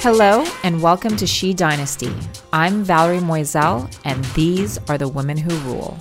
Hello and welcome to She Dynasty. I'm Valerie Moizel, and these are the women who rule.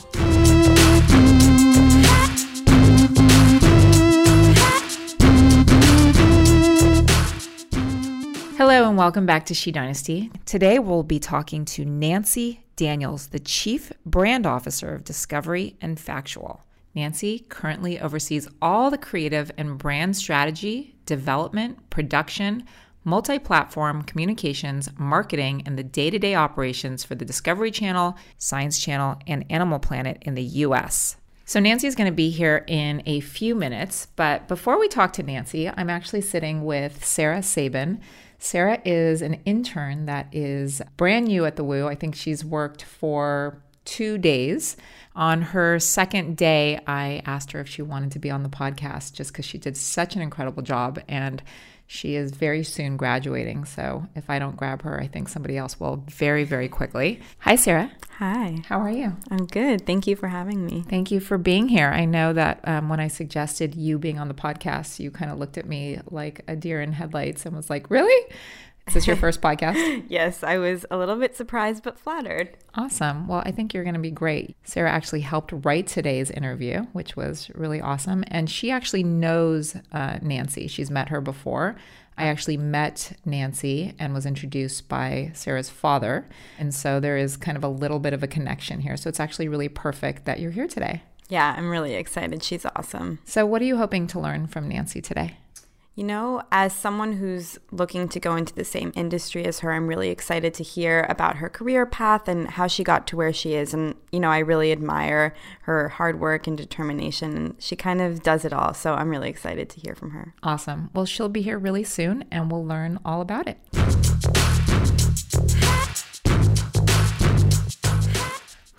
Hello and welcome back to She Dynasty. Today we'll be talking to Nancy Daniels, the Chief Brand Officer of Discovery and Factual. Nancy currently oversees all the creative and brand strategy, development, production, multi platform communications, marketing, and the day to day operations for the Discovery Channel, Science Channel, and Animal Planet in the US. So, Nancy is going to be here in a few minutes, but before we talk to Nancy, I'm actually sitting with Sarah Sabin. Sarah is an intern that is brand new at the Woo. I think she's worked for two days. On her second day, I asked her if she wanted to be on the podcast just because she did such an incredible job. And she is very soon graduating. So if I don't grab her, I think somebody else will very, very quickly. Hi, Sarah. Hi. How are you? I'm good. Thank you for having me. Thank you for being here. I know that um, when I suggested you being on the podcast, you kind of looked at me like a deer in headlights and was like, Really? Is this your first podcast? yes, I was a little bit surprised but flattered. Awesome. Well, I think you're going to be great. Sarah actually helped write today's interview, which was really awesome. And she actually knows uh, Nancy. She's met her before. I actually met Nancy and was introduced by Sarah's father. And so there is kind of a little bit of a connection here. So it's actually really perfect that you're here today. Yeah, I'm really excited. She's awesome. So, what are you hoping to learn from Nancy today? You know, as someone who's looking to go into the same industry as her, I'm really excited to hear about her career path and how she got to where she is. And, you know, I really admire her hard work and determination. And she kind of does it all. So I'm really excited to hear from her. Awesome. Well, she'll be here really soon and we'll learn all about it.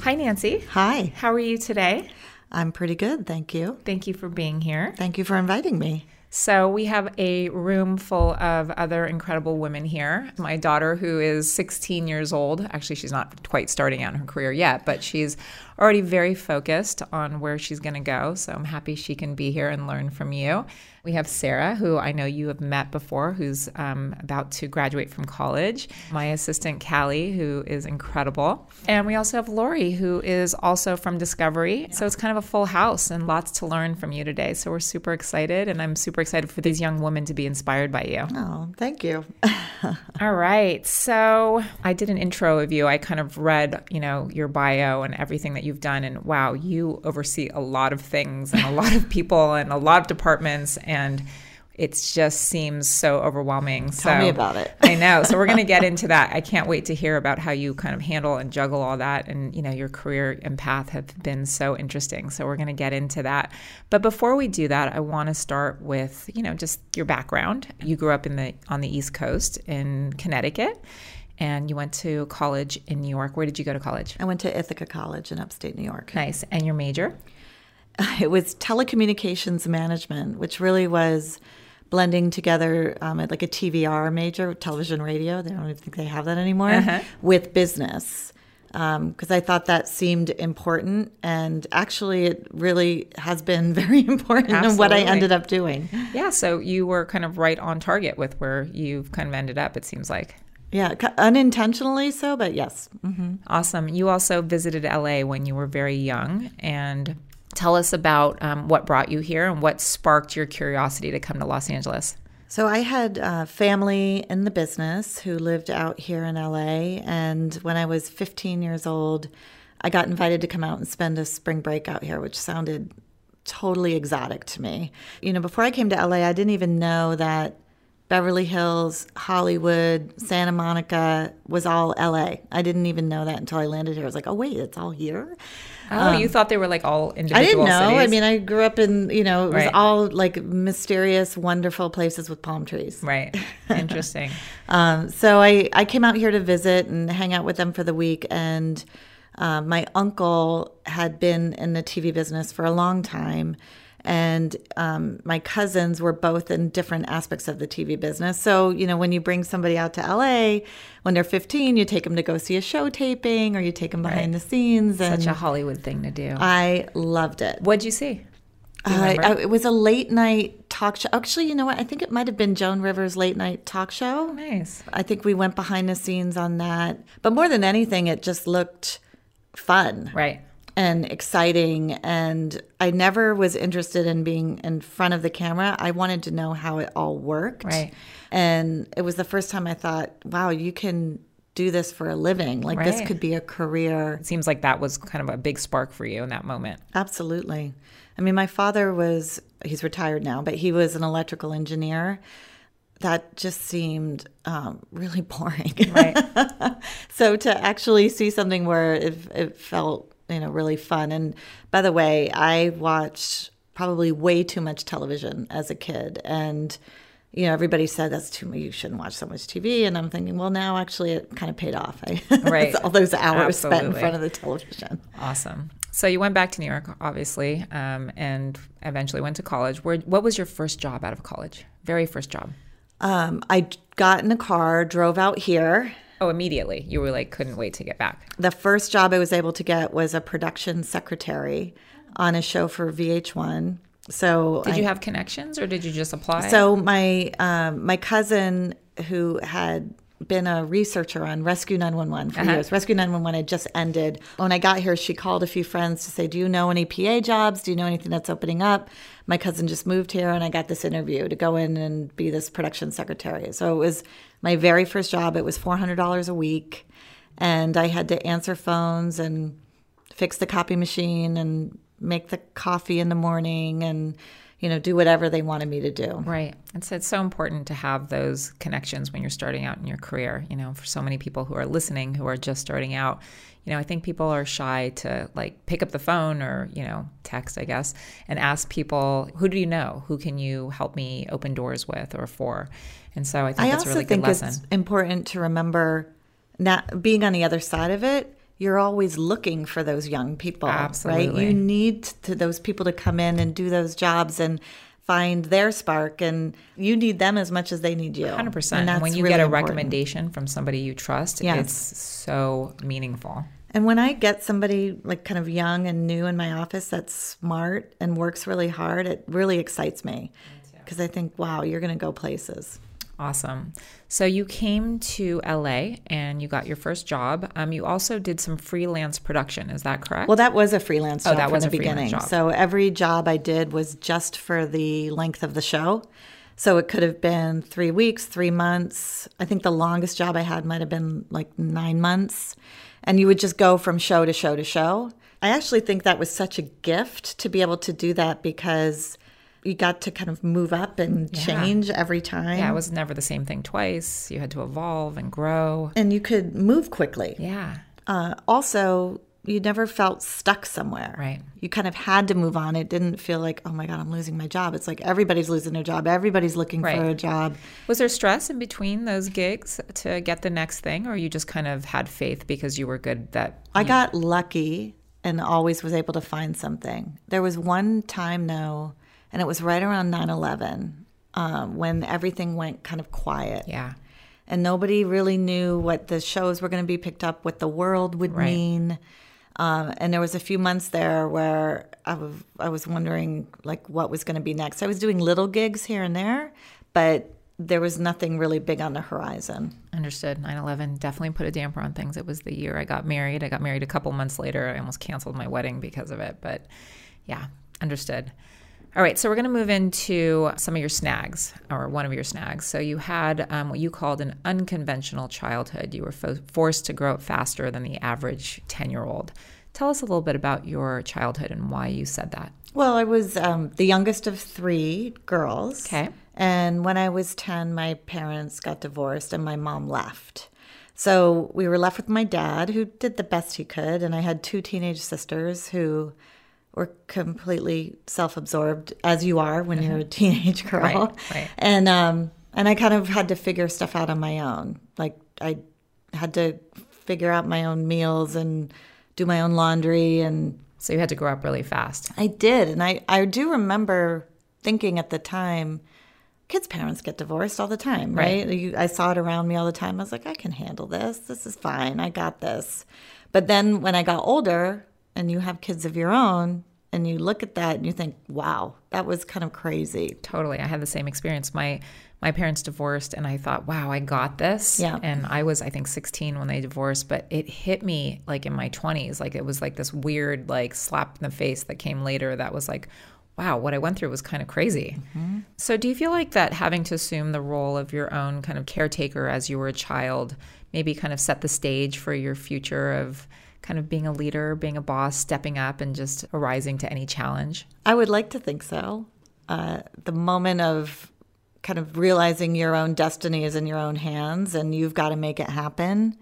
Hi, Nancy. Hi. How are you today? I'm pretty good, thank you. Thank you for being here. Thank you for inviting me. So, we have a room full of other incredible women here. My daughter, who is 16 years old, actually, she's not quite starting out in her career yet, but she's already very focused on where she's going to go. So, I'm happy she can be here and learn from you. We have Sarah, who I know you have met before, who's um, about to graduate from college. My assistant, Callie, who is incredible. And we also have Lori, who is also from Discovery. So it's kind of a full house and lots to learn from you today. So we're super excited. And I'm super excited for these young women to be inspired by you. Oh, thank you. All right. So I did an intro of you. I kind of read, you know, your bio and everything that you've done. And wow, you oversee a lot of things and a lot of people and a lot of departments. And it just seems so overwhelming. Tell so, me about it. I know. So we're going to get into that. I can't wait to hear about how you kind of handle and juggle all that. And you know, your career and path have been so interesting. So we're going to get into that. But before we do that, I want to start with you know just your background. You grew up in the on the East Coast in Connecticut. And you went to college in New York. Where did you go to college? I went to Ithaca College in upstate New York. Nice. And your major? it was telecommunications management, which really was blending together um, like a TVR major, television radio. They don't even think they have that anymore, uh-huh. with business. Because um, I thought that seemed important, and actually, it really has been very important Absolutely. in what I ended up doing. Yeah, so you were kind of right on target with where you've kind of ended up. It seems like. Yeah, unintentionally so, but yes. Mm-hmm. Awesome. You also visited LA when you were very young, and Tell us about um, what brought you here and what sparked your curiosity to come to Los Angeles. So, I had family in the business who lived out here in LA. And when I was 15 years old, I got invited to come out and spend a spring break out here, which sounded totally exotic to me. You know, before I came to LA, I didn't even know that Beverly Hills, Hollywood, Santa Monica was all LA. I didn't even know that until I landed here. I was like, oh, wait, it's all here? Oh, um, you thought they were like all individual I didn't know. Cities? I mean, I grew up in, you know, it was right. all like mysterious, wonderful places with palm trees. Right. Interesting. um, so I, I came out here to visit and hang out with them for the week. And uh, my uncle had been in the TV business for a long time and um, my cousins were both in different aspects of the TV business. So, you know, when you bring somebody out to LA when they're 15, you take them to go see a show taping or you take them behind right. the scenes. Such a Hollywood thing to do. I loved it. What'd you see? You uh, it was a late night talk show. Actually, you know what? I think it might have been Joan Rivers' late night talk show. Nice. I think we went behind the scenes on that. But more than anything, it just looked fun Right. And exciting. And I never was interested in being in front of the camera. I wanted to know how it all worked. Right. And it was the first time I thought, wow, you can do this for a living. Like this could be a career. It seems like that was kind of a big spark for you in that moment. Absolutely. I mean, my father was, he's retired now, but he was an electrical engineer. That just seemed um, really boring. Right. so to actually see something where it, it felt, you know, really fun. And by the way, I watched probably way too much television as a kid. And, you know, everybody said that's too much, you shouldn't watch so much TV. And I'm thinking, well, now actually it kind of paid off. I, Right. all those hours spent in front of the television. Awesome. So you went back to New York, obviously, um, and eventually went to college. Where, what was your first job out of college? Very first job. Um, I got in a car, drove out here. Oh, immediately. You were like, couldn't wait to get back. The first job I was able to get was a production secretary on a show for VH1. So Did I- you have connections or did you just apply? So my um, my cousin who had been a researcher on Rescue 911 for Uh-huh. years. Rescue 911 had just ended. When I got here, she called a few friends to say, "Do you know any PA jobs? Do you know anything that's opening up?" My cousin just moved here, and I got this interview to go in and be this production secretary. So it was my very first job. It was four hundred dollars a week, and I had to answer phones and fix the copy machine and make the coffee in the morning and you know do whatever they wanted me to do Right. And so it's so important to have those connections when you're starting out in your career. You know, for so many people who are listening who are just starting out, you know, I think people are shy to like pick up the phone or, you know, text, I guess, and ask people, who do you know? Who can you help me open doors with or for? And so I think i that's a really good think lesson. it's important to remember not being on the other side of it you're always looking for those young people right you need to those people to come in and do those jobs and find their spark and you need them as much as they need you 100%. and when you really get a important. recommendation from somebody you trust, Yes. it's so meaningful. And when I get somebody like kind of young and new in my office that's smart and works really hard, it really excites me because I think, wow, you're going to go places. Awesome. So you came to LA and you got your first job. Um, you also did some freelance production. Is that correct? Well, that was a freelance job Oh, that was the a beginning. job. So every job I did was just for the length of the show. So it could have been three weeks, three months. I think the longest job I had might have been like nine months. And you would just go from show to show to show. I actually think that was such a gift to be able to do that because you got to kind of move up and Yeah. change every time. yeah, it was never the same thing twice. You had to evolve and grow. and you could move quickly. Yeah, Uh, also, you never felt stuck somewhere. Right. You kind of had to move on. It didn't feel like, oh my God, I'm losing my job. It's like everybody's losing their job. Everybody's looking Right. for a job. Was there stress in between those gigs to get the next thing, or you just kind of had faith because you were good that I got lucky and always was able to find something. There was one time, though, and it was right around 9 11 um, when everything went kind of quiet. yeah, and nobody really knew what the shows were going to be picked up, what the world would Right. mean. Um, and there was a few months there where I was I was wondering like what was going to be next. I was doing little gigs here and there, but there was nothing really big on the horizon. understood. 9/11 definitely put a damper on things. It was the year I got married. I got married a couple months later. I almost canceled my wedding because of it, but yeah, understood. All right, so we're going to move into some of your snags, or one of your snags. So you had um, what you called an unconventional childhood. You were fo- forced to grow up faster than the average 10 year old. Tell us a little bit about your childhood and why you said that. Well, I was um, the youngest of three girls. Okay. And when I was 10, my parents got divorced and my mom left. So we were left with my dad, who did the best he could. And I had two teenage sisters who were completely self absorbed, as you are when you're a teenage girl. Right, right. And, um, and I kind of had to figure stuff out on my own. Like I had to figure out my own meals and do my own laundry and So you had to grow up really fast. I did. And I, I do remember thinking at the time, kids' parents get divorced all the time, right? Right. You, I saw it around me all the time. I was like, I can handle this. This is fine. I got this. But then when I got older and you have kids of your own, and you look at that and you think, wow, that was kind of crazy. Totally. I had the same experience. My my parents divorced and I thought, wow, I got this. Yeah. And I was, I think, 16 when they divorced, but it hit me like in my 20s. Like it was like this weird, like slap in the face that came later that was like, wow, what I went through was kind of crazy. Mm-hmm. So do you feel like that having to assume the role of your own kind of caretaker as you were a child maybe kind of set the stage for your future of kind of being a leader, being a boss, stepping up and just arising to any challenge? I would like to think so. Uh, the moment of kind of realizing your own destiny is in your own hands and you've got to make it happen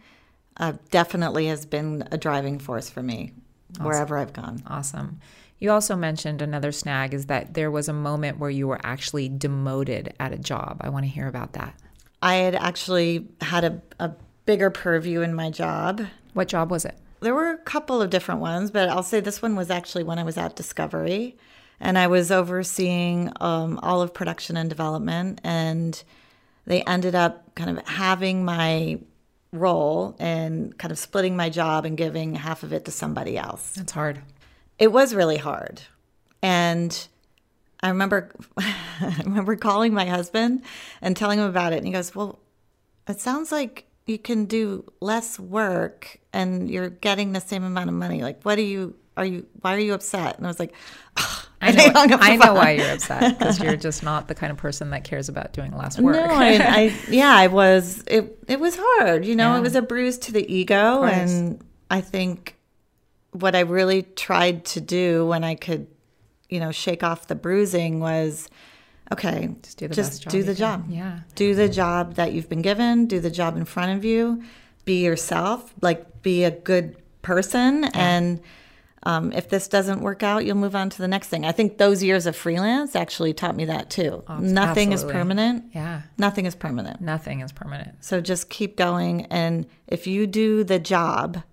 uh, definitely has been a driving force for me awesome. wherever I've gone. Awesome. You also mentioned another snag is that there was a moment where you were actually demoted at a job. I want to hear about that. I had actually had a, a bigger purview in my job. What job was it? There were a couple of different ones, but I'll say this one was actually when I was at Discovery and I was overseeing um, all of production and development. And they ended up kind of having my role and kind of splitting my job and giving half of it to somebody else. That's hard. It was really hard. And I remember I remember calling my husband and telling him about it and he goes, "Well, it sounds like you can do less work and you're getting the same amount of money. Like what are you are you why are you upset?" And I was like, I know, I know why you're upset because you're just not the kind of person that cares about doing less work. No, I, I yeah, I was. It it was hard. You know, yeah. it was a bruise to the ego, and I think what I really tried to do when I could, you know, shake off the bruising was, okay, just do the just do the job. Yeah, do the job that you've been given. Do the job in front of you. Be yourself. Like be a good person yeah. and um, if this doesn't work out, you'll move on to the next thing. I think those years of freelance actually taught me that too. Oh, Nothing absolutely. is permanent. Yeah. Nothing is permanent. Nothing is permanent. So just keep going. And if you do the job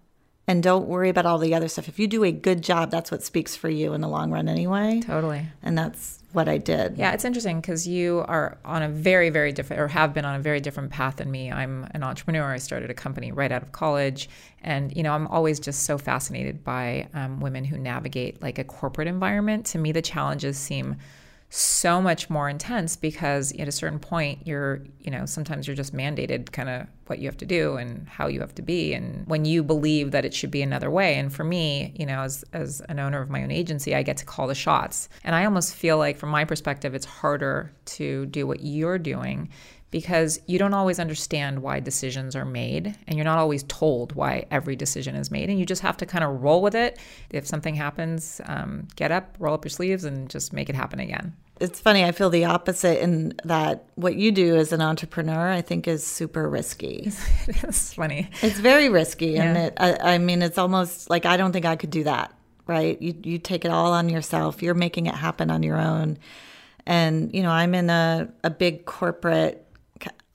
and don't worry about all the other stuff, if you do a good job, that's what speaks for you in the long run anyway. Totally. And that's what I did. Yeah, it's interesting because you are on a very, very different, or have been on a very different path than me. I'm an entrepreneur. I started a company right out of college, and you know, I'm always just so fascinated by um, women who navigate like a corporate environment. To me, the challenges seem so much more intense because at a certain point you're you know sometimes you're just mandated kind of what you have to do and how you have to be. And when you believe that it should be another way and for me you know as as an owner of my own agency I get to call the shots. And I almost feel like from my perspective it's harder to do what you're doing because you don't always understand why decisions are made and you're not always told why every decision is made and you just have to kind of roll with it if something happens um, get up roll up your sleeves and just make it happen again it's funny. I feel the opposite in that what you do as an entrepreneur, I think, is super risky. it's funny. It's very risky, yeah. and it, I, I mean, it's almost like I don't think I could do that. Right? You you take it all on yourself. You're making it happen on your own, and you know, I'm in a a big corporate,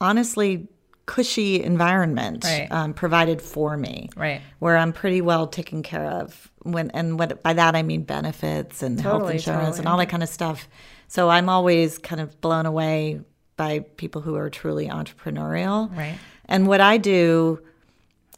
honestly cushy environment right. um, provided for me, right? Where I'm pretty well taken care of. When and what by that I mean benefits and totally, health insurance totally. and all that kind of stuff. So I'm always kind of blown away by people who are truly entrepreneurial. Right. And what I do,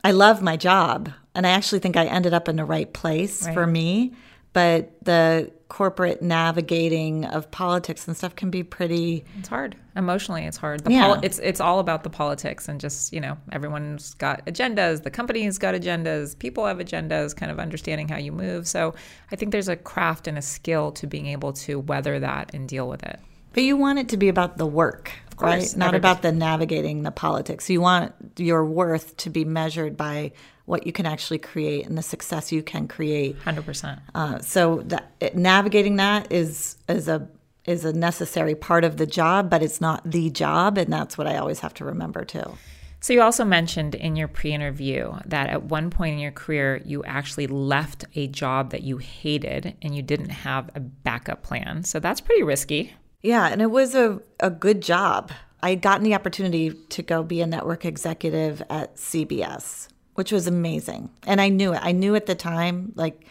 I love my job. And I actually think I ended up in the right place right. for me. But the corporate navigating of politics and stuff can be pretty it's hard emotionally it's hard. The yeah. poli- it's it's all about the politics and just you know everyone's got agendas the company's got agendas people have agendas kind of understanding how you move. So i think there's a craft and a skill to being able to weather that and deal with it. But you want it to be about the work course, right? Not about the navigating the politics. You want your worth to be measured by what you can actually create and the success you can create. Hundred uh, percent. So that, navigating that is is a is a necessary part of the job, but it's not the job, and that's what I always have to remember too. So you also mentioned in your pre-interview that at one point in your career you actually left a job that you hated and you didn't have a backup plan. So that's pretty risky. Yeah, and it was a, a good job. I had gotten the opportunity to go be a network executive at CBS which was amazing. And I knew it. I knew at the time. Like,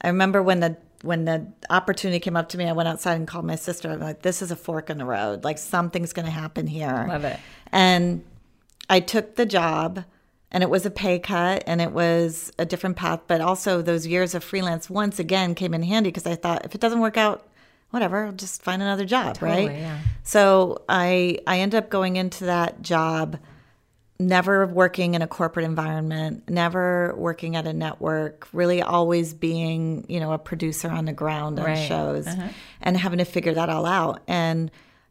I remember when the when the opportunity came up to me, I went outside and called my sister. I'm like, "This is a fork in the road. Like, something's going to happen here." Love it. And I took the job, and it was a pay cut and it was a different path but also those years of freelance once again came in handy because i thought if it doesn't work out whatever i'll just find another job Totally, right yeah. so i i ended up going into that job never working in a corporate environment never working at a network really always being you know a producer on the ground on Right. shows Uh-huh. and having to figure that all out. And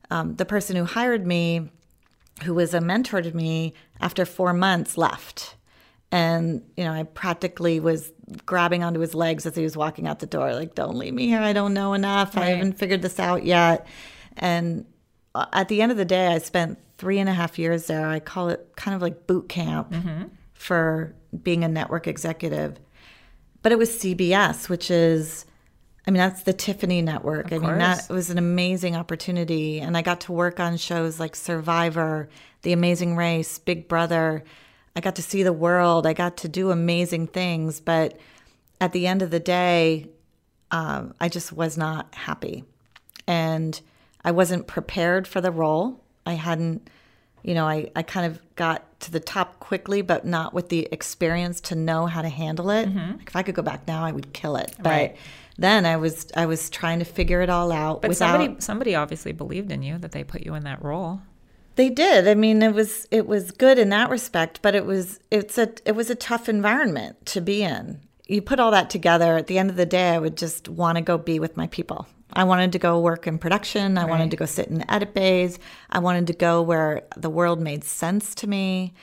um, the person who hired me who was a mentor to me after four months left. And you know i practically was grabbing onto his legs as he was walking out the door like don't leave me here. I don't know enough. I haven't figured this out yet. And uh, at the end of the day i spent three and a half years there i call it kind of like boot camp for being a network executive but it was cbs which is I mean, that's the Tiffany Network. I mean, course. that was an amazing opportunity. And I got to work on shows like Survivor, The Amazing Race, Big Brother. I got to see the world. I got to do amazing things. But at the end of the day, um, I just was not happy. And I wasn't prepared for the role. I hadn't, you know, I, I kind of got to the top quickly, but not with the experience to know how to handle it. Like if I could go back now, I would kill it. But Mm-hmm. Right. then I was I was trying to figure it all out But without somebody somebody obviously believed in you that they put you in that role. they did. I mean, it was it was good in that respect, but it was it's a it was a tough environment to be in. You put all that together. At the end of the day, I would just want to go be with my people. I wanted to go work in production. I Right. wanted to go sit in edit bays. I wanted to go where the world made sense to me.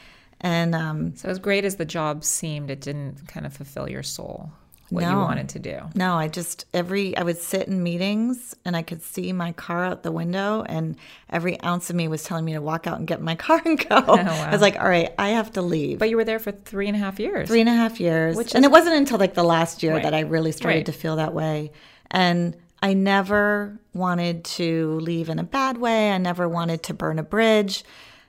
And um, So as great as the job seemed, it didn't kind of fulfill your soul what you wanted to do. No, I just every I would sit in meetings and I could see my car out the window and every ounce of me was telling me to walk out and get in my car and go. I was like, all right, I have to leave. But you were there for three and a half years. Three and a half years. Which and is- it wasn't until like the last year Right. that I really started Right. to feel that way. And I never wanted to leave in a bad way. I never wanted to burn a bridge.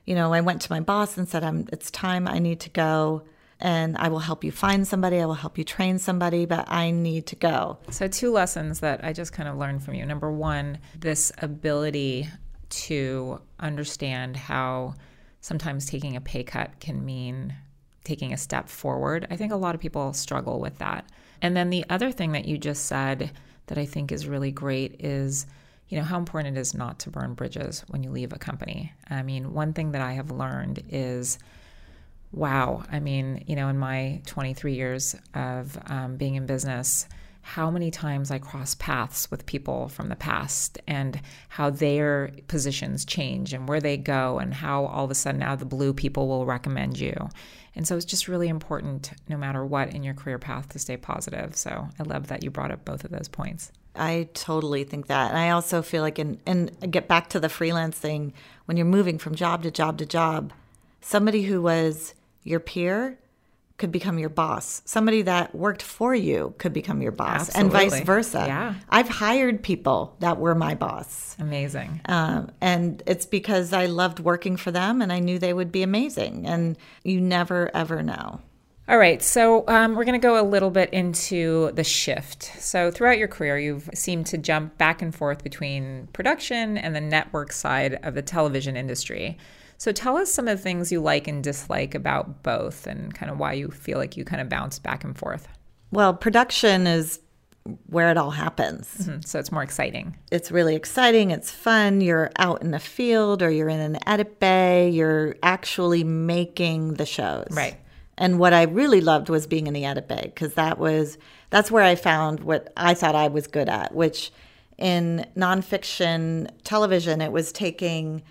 You know, I went to my boss and said, I'm it's time I need to go and I will help you find somebody, I will help you train somebody, but I need to go. So, two lessons that I just kind of learned from you. Number one, this ability to understand how sometimes taking a pay cut can mean taking a step forward. I think a lot of people struggle with that. And then the other thing that you just said that I think is really great is you know how important it is not to burn bridges when you leave a company. I mean, one thing that I have learned is Wow. I mean, you know, in my 23 years of um, being in business, how many times I cross paths with people from the past and how their positions change and where they go and how all of a sudden now the blue people will recommend you. And so it's just really important, no matter what in your career path, to stay positive. So I love that you brought up both of those points. I totally think that. And I also feel like, in, and get back to the freelance thing, when you're moving from job to job to job, somebody who was your peer could become your boss. Somebody that worked for you could become your boss, and vice versa. Yeah. I've hired people that were my boss. Amazing. Um, and it's because I loved working for them and I knew they would be amazing. And you never, ever know. All right, so um, we're going to go a little bit into the shift. So, throughout your career, you've seemed to jump back and forth between production and the network side of the television industry. So, tell us some of the things you like and dislike about both and kind of why you feel like you kind of bounce back and forth. Well, production is where it all happens. Mhm, So, it's more exciting. it's really exciting. It's fun. You're out in the field or you're in an edit bay. You're actually making the shows. Right. And what I really loved was being in the edit bay because that was that's where I found what I thought I was good at, which in nonfiction television it was taking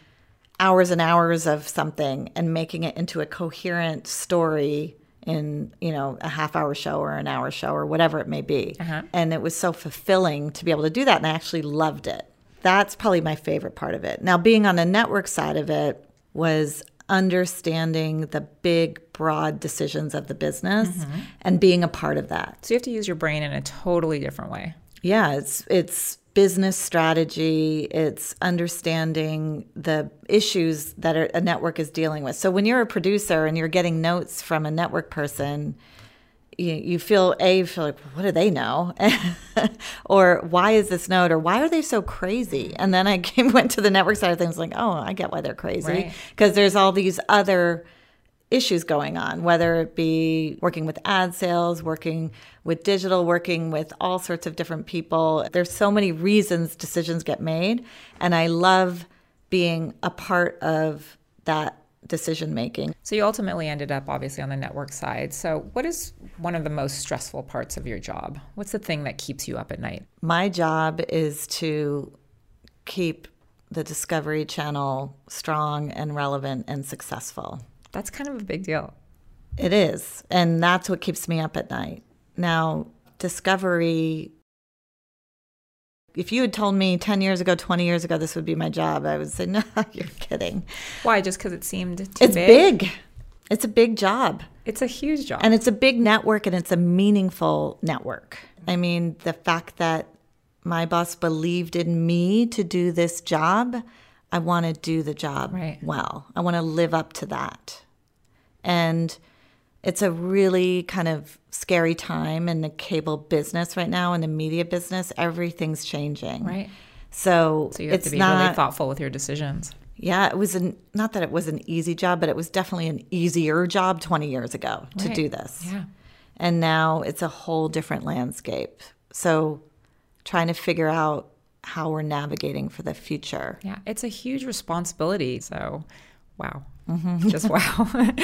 hours and hours of something and making it into a coherent story in you know a half hour show or an hour show or whatever it may be. Uh-huh. And it was so fulfilling to be able to do that and i actually loved it. That's probably my favorite part of it. Now being on the network side of it was understanding the big broad decisions of the business mm-hmm. and being a part of that. So, you have to use your brain in a totally different way. yeah, it's it's business strategy, it's understanding the issues that a network is dealing with. So when you're a producer and you're getting notes from a network person, you, you feel a you feel like what do they know, or why is this note, or why are they so crazy? And then I came went to the network side of things, like oh, I get why they're crazy Right. because there's all these other issues going on, whether it be working with ad sales, working with digital, working with all sorts of different people. There's so many reasons decisions get made. And I love being a part of that decision making. So you ultimately ended up obviously on the network side. So what is one of the most stressful parts of your job? What's the thing that keeps you up at night? My job is to keep the Discovery Channel strong and relevant and successful. That's kind of a big deal. It is. And that's what keeps me up at night. Now, Discovery, if you had told me 10 years ago, 20 years ago, this would be my job, I would say, no, you're kidding. Why? Just because it seemed too it's big? big. It's a big job. It's a huge job. And it's a big network and it's a meaningful network. I mean, the fact that my boss believed in me to do this job, I want to do the job Right. well. I want to live up to that. And it's a really kind of scary time in the cable business right now, in the media business. Everything's changing. right. So, So you have it's to be not, really thoughtful with your decisions. yeah, it was an, not that it was an easy job, but it was definitely an easier job 20 years ago to do this. Yeah. And now it's a whole different landscape. So trying to figure out how we're navigating for the future. Yeah. It's a huge responsibility. So, wow. Mm-hmm. Just wow.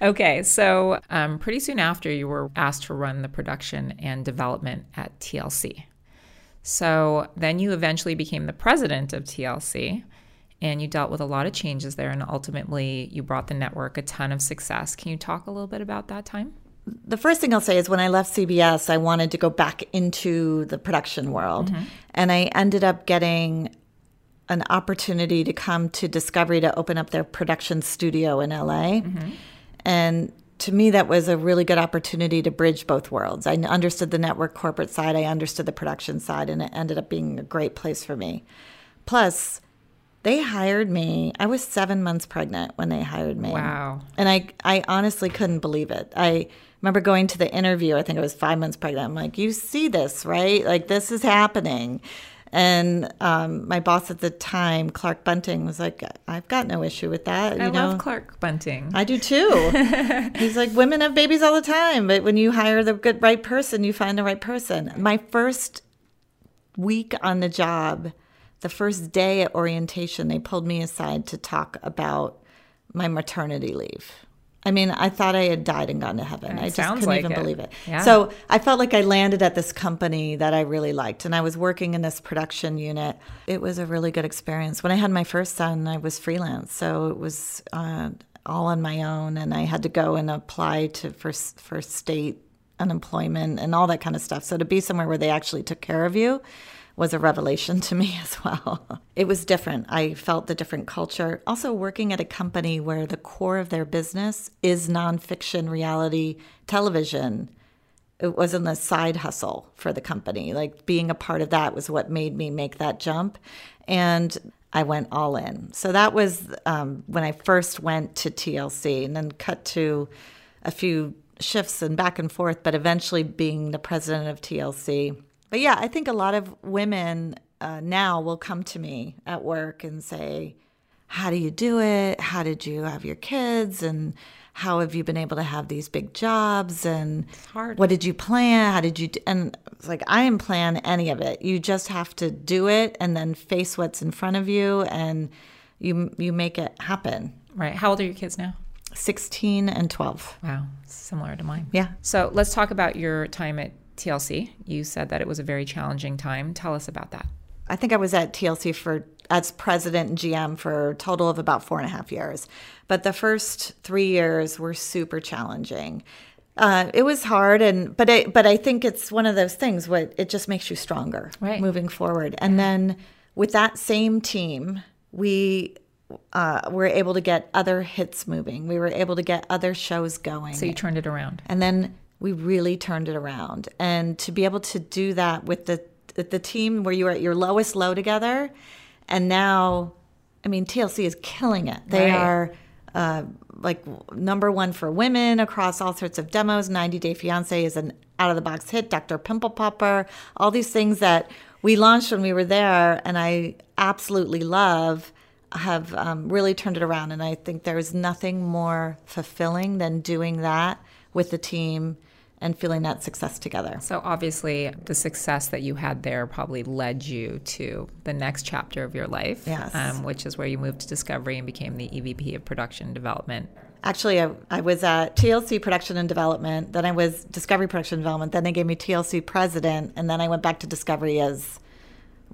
okay. So, um, pretty soon after, you were asked to run the production and development at TLC. So, then you eventually became the president of TLC and you dealt with a lot of changes there. And ultimately, you brought the network a ton of success. Can you talk a little bit about that time? The first thing I'll say is when I left CBS, I wanted to go back into the production world. And I ended up getting an opportunity to come to Discovery to open up their production studio in LA. And to me, that was a really good opportunity to bridge both worlds. I understood the network corporate side, I understood the production side, and it ended up being a great place for me. Plus, they hired me. I was seven months pregnant when they hired me. Wow. And I, I honestly couldn't believe it. I remember going to the interview. I think I was five months pregnant. I'm like, you see this, right? Like, this is happening. And um, my boss at the time, Clark Bunting, was like, I've got no issue with that. I you know, love Clark Bunting. I do too. He's like, women have babies all the time, but when you hire the good right person, you find the right person. My first week on the job, the first day at orientation, they pulled me aside to talk about my maternity leave. I mean, I thought I had died and gone to heaven. I just couldn't like even it. believe it. Yeah. So I felt like I landed at this company that I really liked, and I was working in this production unit. It was a really good experience. When I had my first son, I was freelance, so it was uh, all on my own, and I had to go and apply to for for state unemployment and all that kind of stuff. So to be somewhere where they actually took care of you was a revelation to me as well. It was different. I felt the different culture. Also, working at a company where the core of their business is nonfiction reality television. It wasn't a side hustle for the company. Like being a part of that was what made me make that jump. And I went all in. So that was um, when I first went to TLC and then cut to a few shifts and back and forth, but eventually being the president of TLC. But yeah, I think a lot of women uh, now will come to me at work and say, How do you do it? How did you have your kids? And how have you been able to have these big jobs? And hard. what did you plan? How did you do? And it's like, I didn't plan any of it. You just have to do it and then face what's in front of you and you, you make it happen. Right. How old are your kids now? 16 and 12. Wow. Similar to mine. Yeah. So let's talk about your time at TLC. You said that it was a very challenging time. Tell us about that. I think I was at TLC for as president and GM for a total of about four and a half years. But the first three years were super challenging. Uh, it was hard, and but I but I think it's one of those things. What it just makes you stronger, Right. moving forward. And then with that same team, we uh, were able to get other hits moving. We were able to get other shows going. So you turned it around. And then we really turned it around. And to be able to do that with the the team where you were at your lowest low together, and now, I mean, TLC is killing it. They Right. are uh, like number one for women across all sorts of demos. 90 Day Fiance is an out of the box hit. Dr. Pimple Popper, all these things that we launched when we were there, and I absolutely love. have um, really turned it around. And I think there's nothing more fulfilling than doing that with the team and feeling that success together. So, obviously, the success that you had there probably led you to the next chapter of your life, yes. um, which is where you moved to Discovery and became the EVP of Production Development. Actually, I, I was at TLC Production and Development, then I was Discovery Production Development, then they gave me TLC President, and then I went back to Discovery as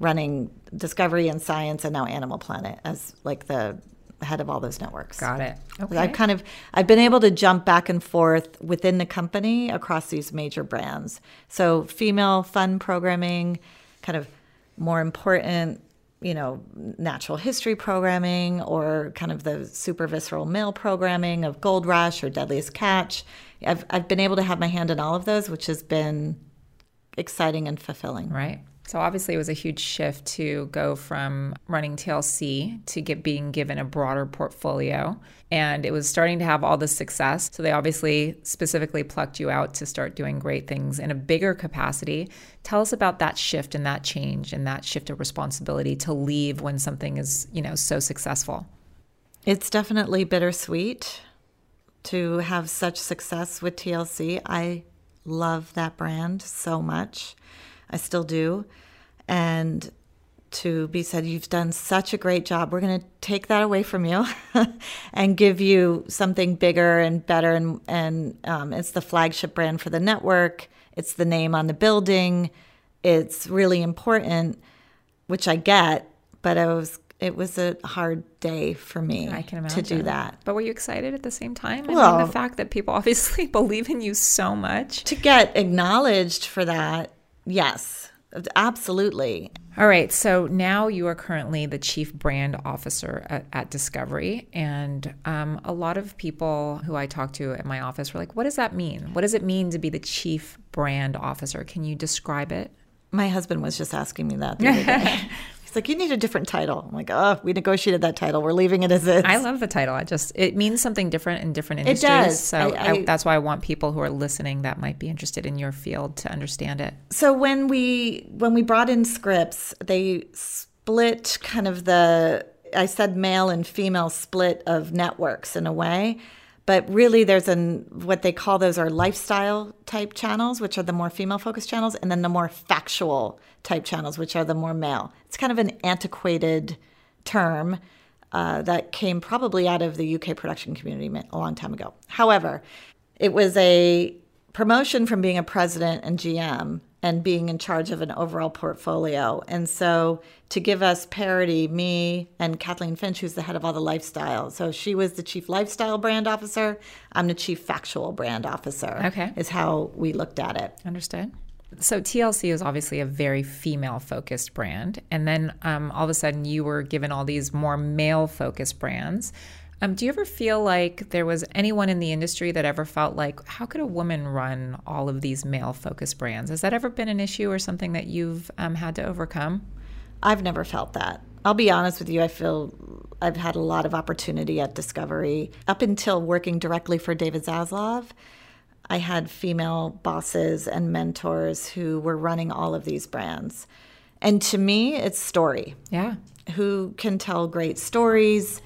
running Discovery and Science and now Animal Planet as like the head of all those networks. Got it. Okay. I've kind of I've been able to jump back and forth within the company across these major brands. So female fun programming, kind of more important, you know, natural history programming or kind of the super visceral male programming of Gold Rush or Deadliest Catch. I've I've been able to have my hand in all of those, which has been exciting and fulfilling. Right. So obviously, it was a huge shift to go from running TLC to get being given a broader portfolio, and it was starting to have all this success. So they obviously specifically plucked you out to start doing great things in a bigger capacity. Tell us about that shift and that change and that shift of responsibility to leave when something is you know so successful. It's definitely bittersweet to have such success with TLC. I love that brand so much. I still do. And to be said, you've done such a great job. We're going to take that away from you and give you something bigger and better. And, and um, it's the flagship brand for the network, it's the name on the building. It's really important, which I get, but I was it was a hard day for me I can to do that. But were you excited at the same time? I well, mean, the fact that people obviously believe in you so much. To get acknowledged for that, yes, absolutely. All right. So now you are currently the chief brand officer at, at Discovery. And um, a lot of people who I talk to at my office were like, what does that mean? What does it mean to be the chief brand officer? Can you describe it? My husband was just asking me that the other day. He's like, you need a different title. I'm like, oh, we negotiated that title. We're leaving it as is. I love the title. I just it means something different in different industries. It does. So I, I, that's why I want people who are listening that might be interested in your field to understand it. So when we when we brought in Scripps, they split kind of the I said male and female split of networks in a way but really there's an what they call those are lifestyle type channels which are the more female focused channels and then the more factual type channels which are the more male. It's kind of an antiquated term uh, that came probably out of the uk production community a long time ago. However it was a promotion from being a president and gm and being in charge of an overall portfolio. And so to give us parity, me and Kathleen Finch, who's the head of all the lifestyle. So she was the chief lifestyle brand officer. I'm the chief factual brand officer. Okay. Is how we looked at it. Understood. So TLC is obviously a very female focused brand. And then um, all of a sudden you were given all these more male focused brands. Um, do you ever feel like there was anyone in the industry that ever felt like, how could a woman run all of these male focused brands? Has that ever been an issue or something that you've um, had to overcome? I've never felt that. I'll be honest with you, I feel I've had a lot of opportunity at Discovery. Up until working directly for David Zaslav, I had female bosses and mentors who were running all of these brands. And to me, it's story. Yeah. Who can tell great stories?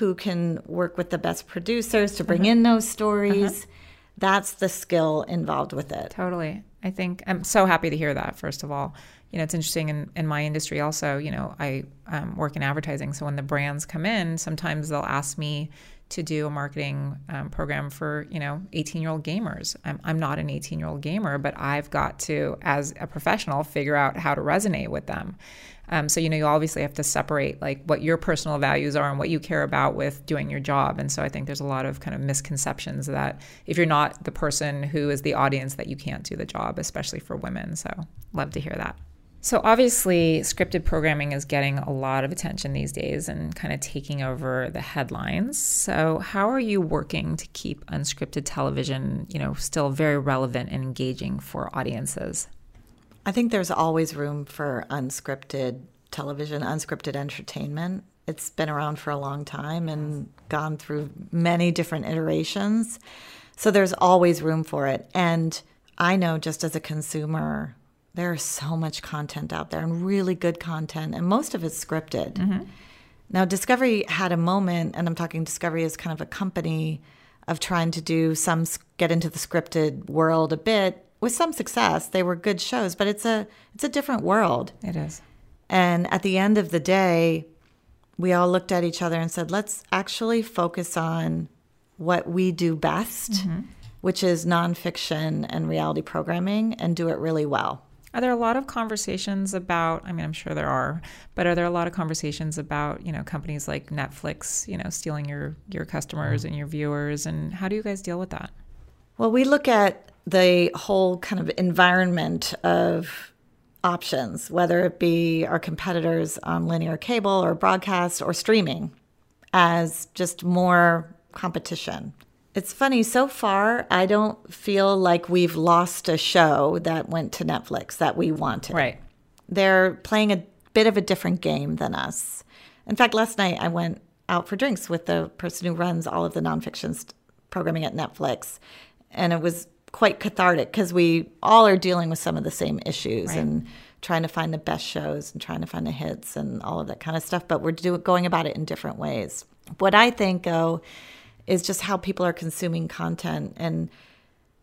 Who can work with the best producers to bring uh-huh. in those stories. Uh-huh. That's the skill involved with it. Totally. I think I'm so happy to hear that, first of all. You know, it's interesting in, in my industry also, you know, I um, work in advertising. So when the brands come in, sometimes they'll ask me to do a marketing um, program for you know 18 year old gamers I'm, I'm not an 18 year old gamer but i've got to as a professional figure out how to resonate with them um, so, you know, you obviously have to separate like what your personal values are and what you care about with doing your job. And so I think there's a lot of kind of misconceptions that if you're not the person who is the audience, that you can't do the job, especially for women. So, love to hear that. So, obviously, scripted programming is getting a lot of attention these days and kind of taking over the headlines. So, how are you working to keep unscripted television, you know, still very relevant and engaging for audiences? I think there's always room for unscripted television, unscripted entertainment. It's been around for a long time and gone through many different iterations. So there's always room for it. And I know just as a consumer, there's so much content out there and really good content, and most of it's scripted. Mm-hmm. Now, Discovery had a moment, and I'm talking Discovery as kind of a company of trying to do some get into the scripted world a bit with some success. They were good shows, but it's a it's a different world. It is. And at the end of the day, we all looked at each other and said, let's actually focus on what we do best, mm-hmm. which is nonfiction and reality programming, and do it really well. Are there a lot of conversations about, I mean, I'm sure there are, but are there a lot of conversations about, you know, companies like Netflix, you know, stealing your, your customers and your viewers? And how do you guys deal with that? Well, we look at the whole kind of environment of options, whether it be our competitors on linear cable or broadcast or streaming, as just more competition. It's funny, so far, I don't feel like we've lost a show that went to Netflix that we wanted. Right. They're playing a bit of a different game than us. In fact, last night I went out for drinks with the person who runs all of the nonfiction programming at Netflix. And it was quite cathartic because we all are dealing with some of the same issues right. and trying to find the best shows and trying to find the hits and all of that kind of stuff. But we're do- going about it in different ways. What I think, though, is just how people are consuming content. And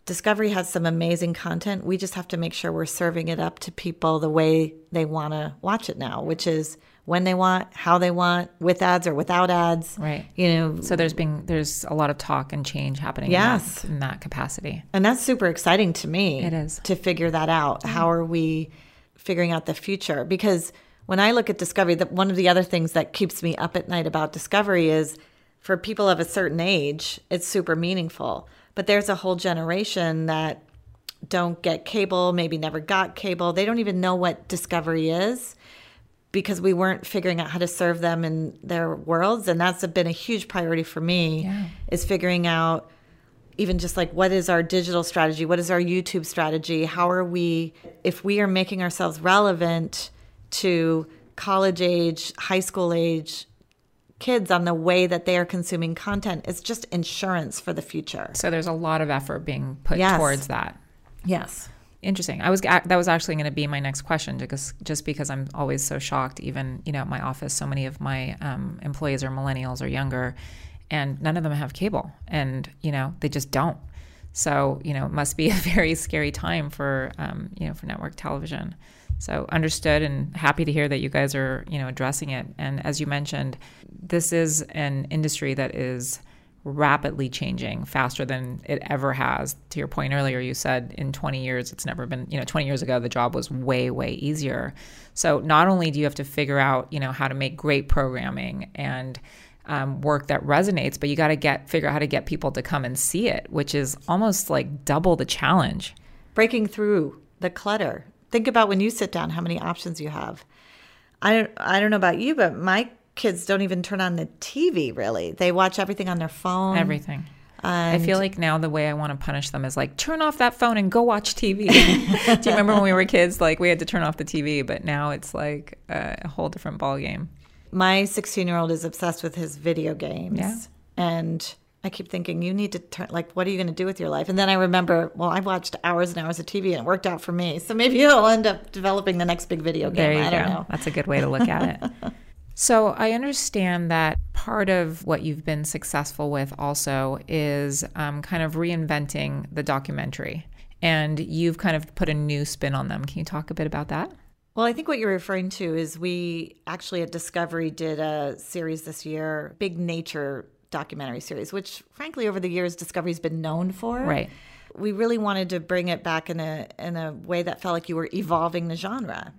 Discovery has some amazing content. We just have to make sure we're serving it up to people the way they want to watch it now, which is when they want, how they want, with ads or without ads. Right. You know. So there's been there's a lot of talk and change happening. Yes. In that, in that capacity. And that's super exciting to me. It is to figure that out. Mm-hmm. How are we figuring out the future? Because when I look at Discovery, that one of the other things that keeps me up at night about Discovery is for people of a certain age, it's super meaningful. But there's a whole generation that don't get cable, maybe never got cable. They don't even know what Discovery is because we weren't figuring out how to serve them in their worlds and that's been a huge priority for me yeah. is figuring out even just like what is our digital strategy what is our youtube strategy how are we if we are making ourselves relevant to college age high school age kids on the way that they are consuming content is just insurance for the future. So there's a lot of effort being put yes. towards that. Yes. Interesting. I was that was actually going to be my next question because just because I'm always so shocked. Even you know at my office, so many of my um, employees are millennials or younger, and none of them have cable, and you know they just don't. So you know it must be a very scary time for um, you know for network television. So understood and happy to hear that you guys are, you know, addressing it. And as you mentioned, this is an industry that is rapidly changing faster than it ever has. To your point earlier, you said in 20 years, it's never been, you know, 20 years ago, the job was way, way easier. So not only do you have to figure out, you know, how to make great programming and um, work that resonates, but you got to get figure out how to get people to come and see it, which is almost like double the challenge. Breaking through the clutter think about when you sit down how many options you have. I don't, I don't know about you, but my kids don't even turn on the TV really. They watch everything on their phone. Everything. And I feel like now the way I want to punish them is like turn off that phone and go watch TV. Do you remember when we were kids? Like we had to turn off the TV, but now it's like a whole different ball game. My 16 year old is obsessed with his video games. Yeah. And I keep thinking, you need to turn, like, what are you going to do with your life? And then I remember, well, I watched hours and hours of TV and it worked out for me. So maybe it'll end up developing the next big video game. There you I go. don't know. That's a good way to look at it. so I understand that part of what you've been successful with also is um, kind of reinventing the documentary. And you've kind of put a new spin on them. Can you talk a bit about that? Well, I think what you're referring to is we actually at Discovery did a series this year, big nature documentary series, which frankly over the years Discovery's been known for. Right. We really wanted to bring it back in a in a way that felt like you were evolving the genre.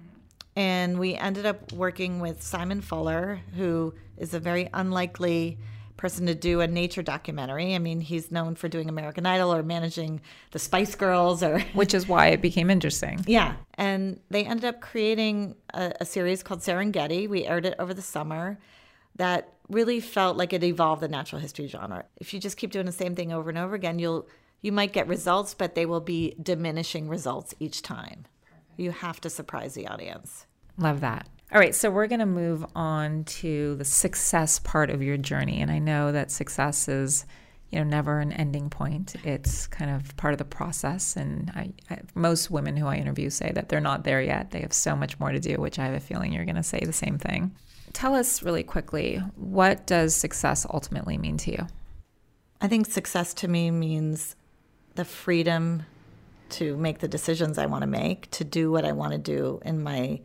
And we ended up working with Simon Fuller, who is a very unlikely person to do a nature documentary. I mean, he's known for doing American Idol or managing the Spice Girls or Which is why it became interesting. Yeah. And they ended up creating a, a series called Serengeti. We aired it over the summer that really felt like it evolved the natural history genre. If you just keep doing the same thing over and over again, you'll you might get results, but they will be diminishing results each time. Perfect. You have to surprise the audience. Love that. All right, so we're going to move on to the success part of your journey, and I know that success is, you know, never an ending point. It's kind of part of the process, and I, I, most women who I interview say that they're not there yet. They have so much more to do, which I have a feeling you're going to say the same thing. tell us really quickly what does success ultimately mean to you? I think success to me means the freedom to make the decisions I want to make, to do what I want to do in my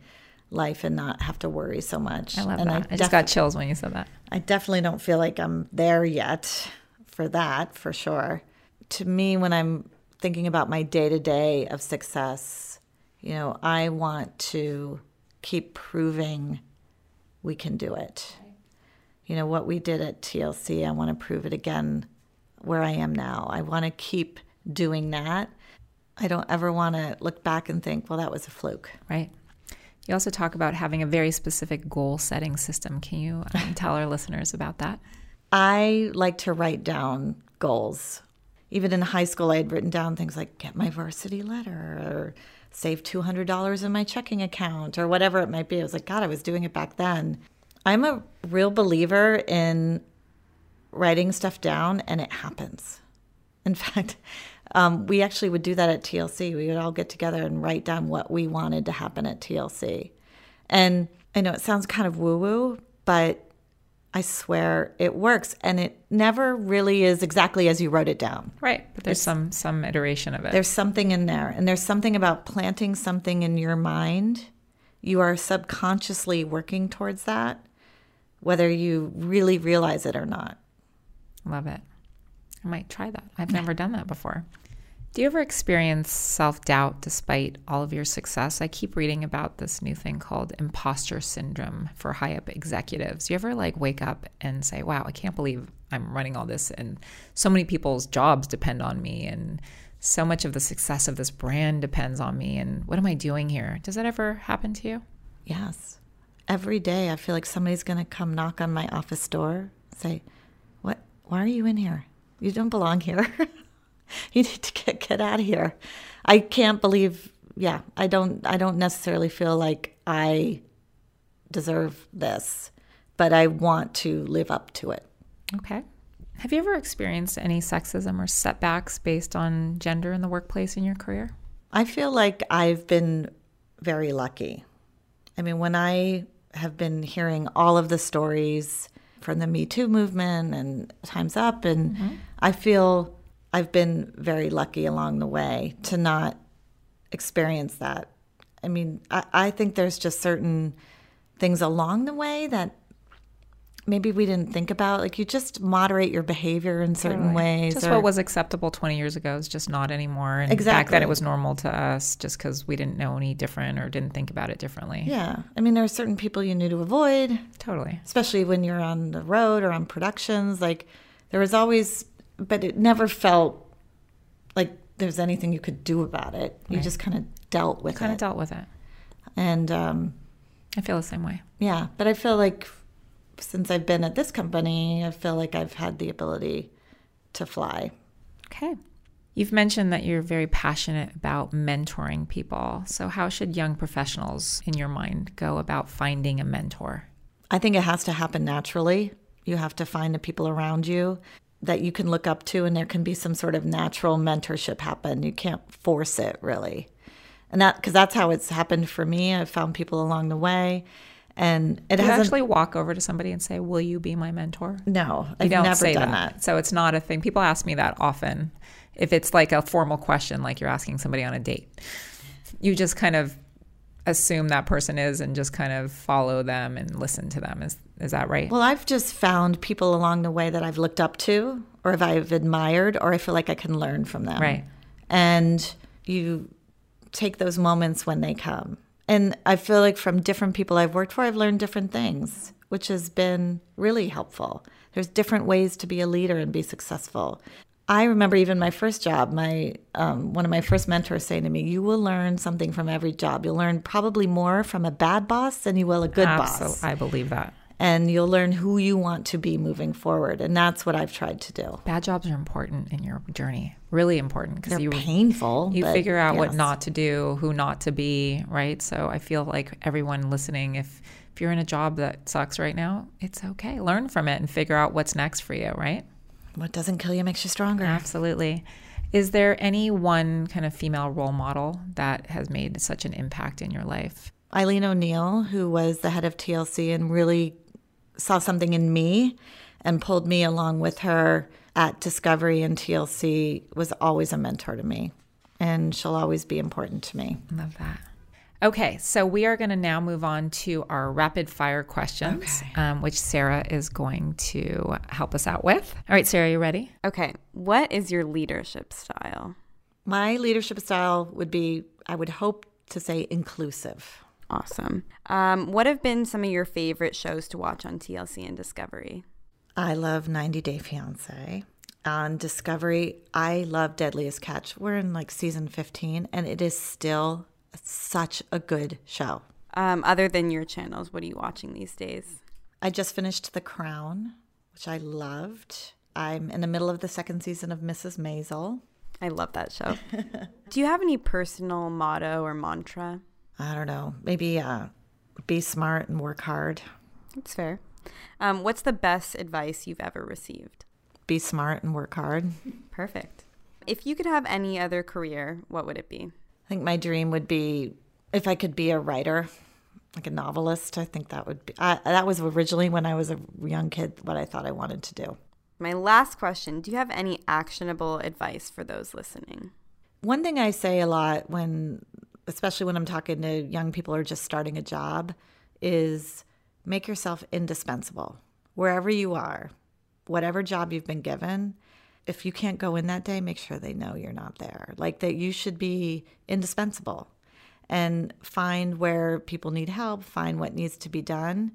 life and not have to worry so much. I love and that. I, I just got chills when you said that. I definitely don't feel like I'm there yet for that, for sure. To me, when I'm thinking about my day to day of success, you know, I want to keep proving we can do it. You know, what we did at TLC, I want to prove it again where I am now. I want to keep doing that. I don't ever want to look back and think, well, that was a fluke. Right. You also talk about having a very specific goal setting system. Can you um, tell our listeners about that? I like to write down goals. Even in high school, I had written down things like get my varsity letter or save $200 in my checking account or whatever it might be. I was like, God, I was doing it back then. I'm a real believer in writing stuff down and it happens. In fact, um, we actually would do that at TLC. We would all get together and write down what we wanted to happen at TLC. And I know it sounds kind of woo woo, but I swear it works. And it never really is exactly as you wrote it down. Right. But there's it's, some some iteration of it. There's something in there. And there's something about planting something in your mind. You are subconsciously working towards that, whether you really realize it or not. Love it. I might try that. I've never done that before. Do you ever experience self doubt despite all of your success? I keep reading about this new thing called imposter syndrome for high up executives. Do you ever like wake up and say, wow, I can't believe I'm running all this and so many people's jobs depend on me and so much of the success of this brand depends on me and what am I doing here? Does that ever happen to you? Yes. Every day I feel like somebody's going to come knock on my office door, say, "What why are you in here? You don't belong here. you need to get get out of here. I can't believe yeah, I don't I don't necessarily feel like I deserve this, but I want to live up to it. Okay. Have you ever experienced any sexism or setbacks based on gender in the workplace in your career? I feel like I've been very lucky. I mean, when I have been hearing all of the stories from the Me Too movement and Time's Up. And mm-hmm. I feel I've been very lucky along the way to not experience that. I mean, I, I think there's just certain things along the way that maybe we didn't think about. Like you just moderate your behavior in certain totally. ways. Just or, what was acceptable 20 years ago is just not anymore. And exactly. back then it was normal to us just because we didn't know any different or didn't think about it differently. Yeah. I mean, there are certain people you knew to avoid. Totally. Especially when you're on the road or on productions. Like there was always, but it never felt like there's anything you could do about it. You right. just kind of dealt with kind it. Kind of dealt with it. And, um, I feel the same way. Yeah. But I feel like since I've been at this company, I feel like I've had the ability to fly. Okay. You've mentioned that you're very passionate about mentoring people. So, how should young professionals, in your mind, go about finding a mentor? I think it has to happen naturally. You have to find the people around you that you can look up to, and there can be some sort of natural mentorship happen. You can't force it, really. And that, because that's how it's happened for me. I've found people along the way and it has actually walk over to somebody and say, "Will you be my mentor?" No, I've never done that. that. So it's not a thing. People ask me that often. If it's like a formal question, like you're asking somebody on a date, you just kind of assume that person is and just kind of follow them and listen to them. Is is that right? Well, I've just found people along the way that I've looked up to, or if I've admired, or I feel like I can learn from them. Right. And you take those moments when they come and I feel like from different people I've worked for, I've learned different things, which has been really helpful. There's different ways to be a leader and be successful. I remember even my first job, my um, one of my first mentors saying to me, "You will learn something from every job. You'll learn probably more from a bad boss than you will a good Absolutely. boss." I believe that and you'll learn who you want to be moving forward. And that's what I've tried to do. Bad jobs are important in your journey, really important because you painful. You figure out yes. what not to do, who not to be, right? So I feel like everyone listening, if if you're in a job that sucks right now, it's okay. Learn from it and figure out what's next for you, right? What doesn't kill you makes you stronger. Absolutely. Is there any one kind of female role model that has made such an impact in your life? Eileen O'Neill, who was the head of TLC and really saw something in me and pulled me along with her at Discovery and TLC, was always a mentor to me. And she'll always be important to me. Love that. Okay, so we are going to now move on to our rapid fire questions, Okay. um, which Sarah is going to help us out with. All right, Sarah, you ready? Okay, what is your leadership style? My leadership style would be, I would hope to say, inclusive. Awesome. Um, what have been some of your favorite shows to watch on TLC and Discovery? I love 90 Day Fiance. On Discovery, I love Deadliest Catch. We're in like season 15, and it is still such a good show. Um, other than your channels, what are you watching these days? I just finished The Crown, which I loved. I'm in the middle of the second season of Mrs. Maisel. I love that show. Do you have any personal motto or mantra? I don't know, maybe uh, be smart and work hard. That's fair. Um, what's the best advice you've ever received? Be smart and work hard. Perfect. If you could have any other career, what would it be? I think my dream would be if I could be a writer, like a novelist. I think that would be, I, that was originally when I was a young kid what I thought I wanted to do. My last question Do you have any actionable advice for those listening? One thing I say a lot when, especially when I'm talking to young people who are just starting a job, is make yourself indispensable wherever you are, whatever job you've been given. If you can't go in that day, make sure they know you're not there. Like that you should be indispensable and find where people need help, find what needs to be done.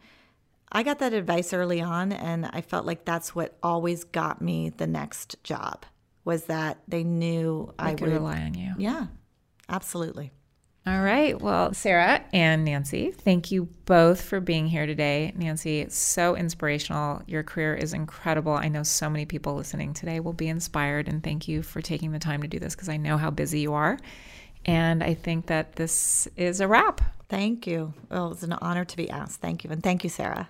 I got that advice early on and I felt like that's what always got me the next job was that they knew I, I could would rely on you. yeah, absolutely. All right. Well, Sarah and Nancy, thank you both for being here today. Nancy, so inspirational. Your career is incredible. I know so many people listening today will be inspired, and thank you for taking the time to do this because I know how busy you are. And I think that this is a wrap. Thank you. Well, it was an honor to be asked. Thank you. And thank you, Sarah.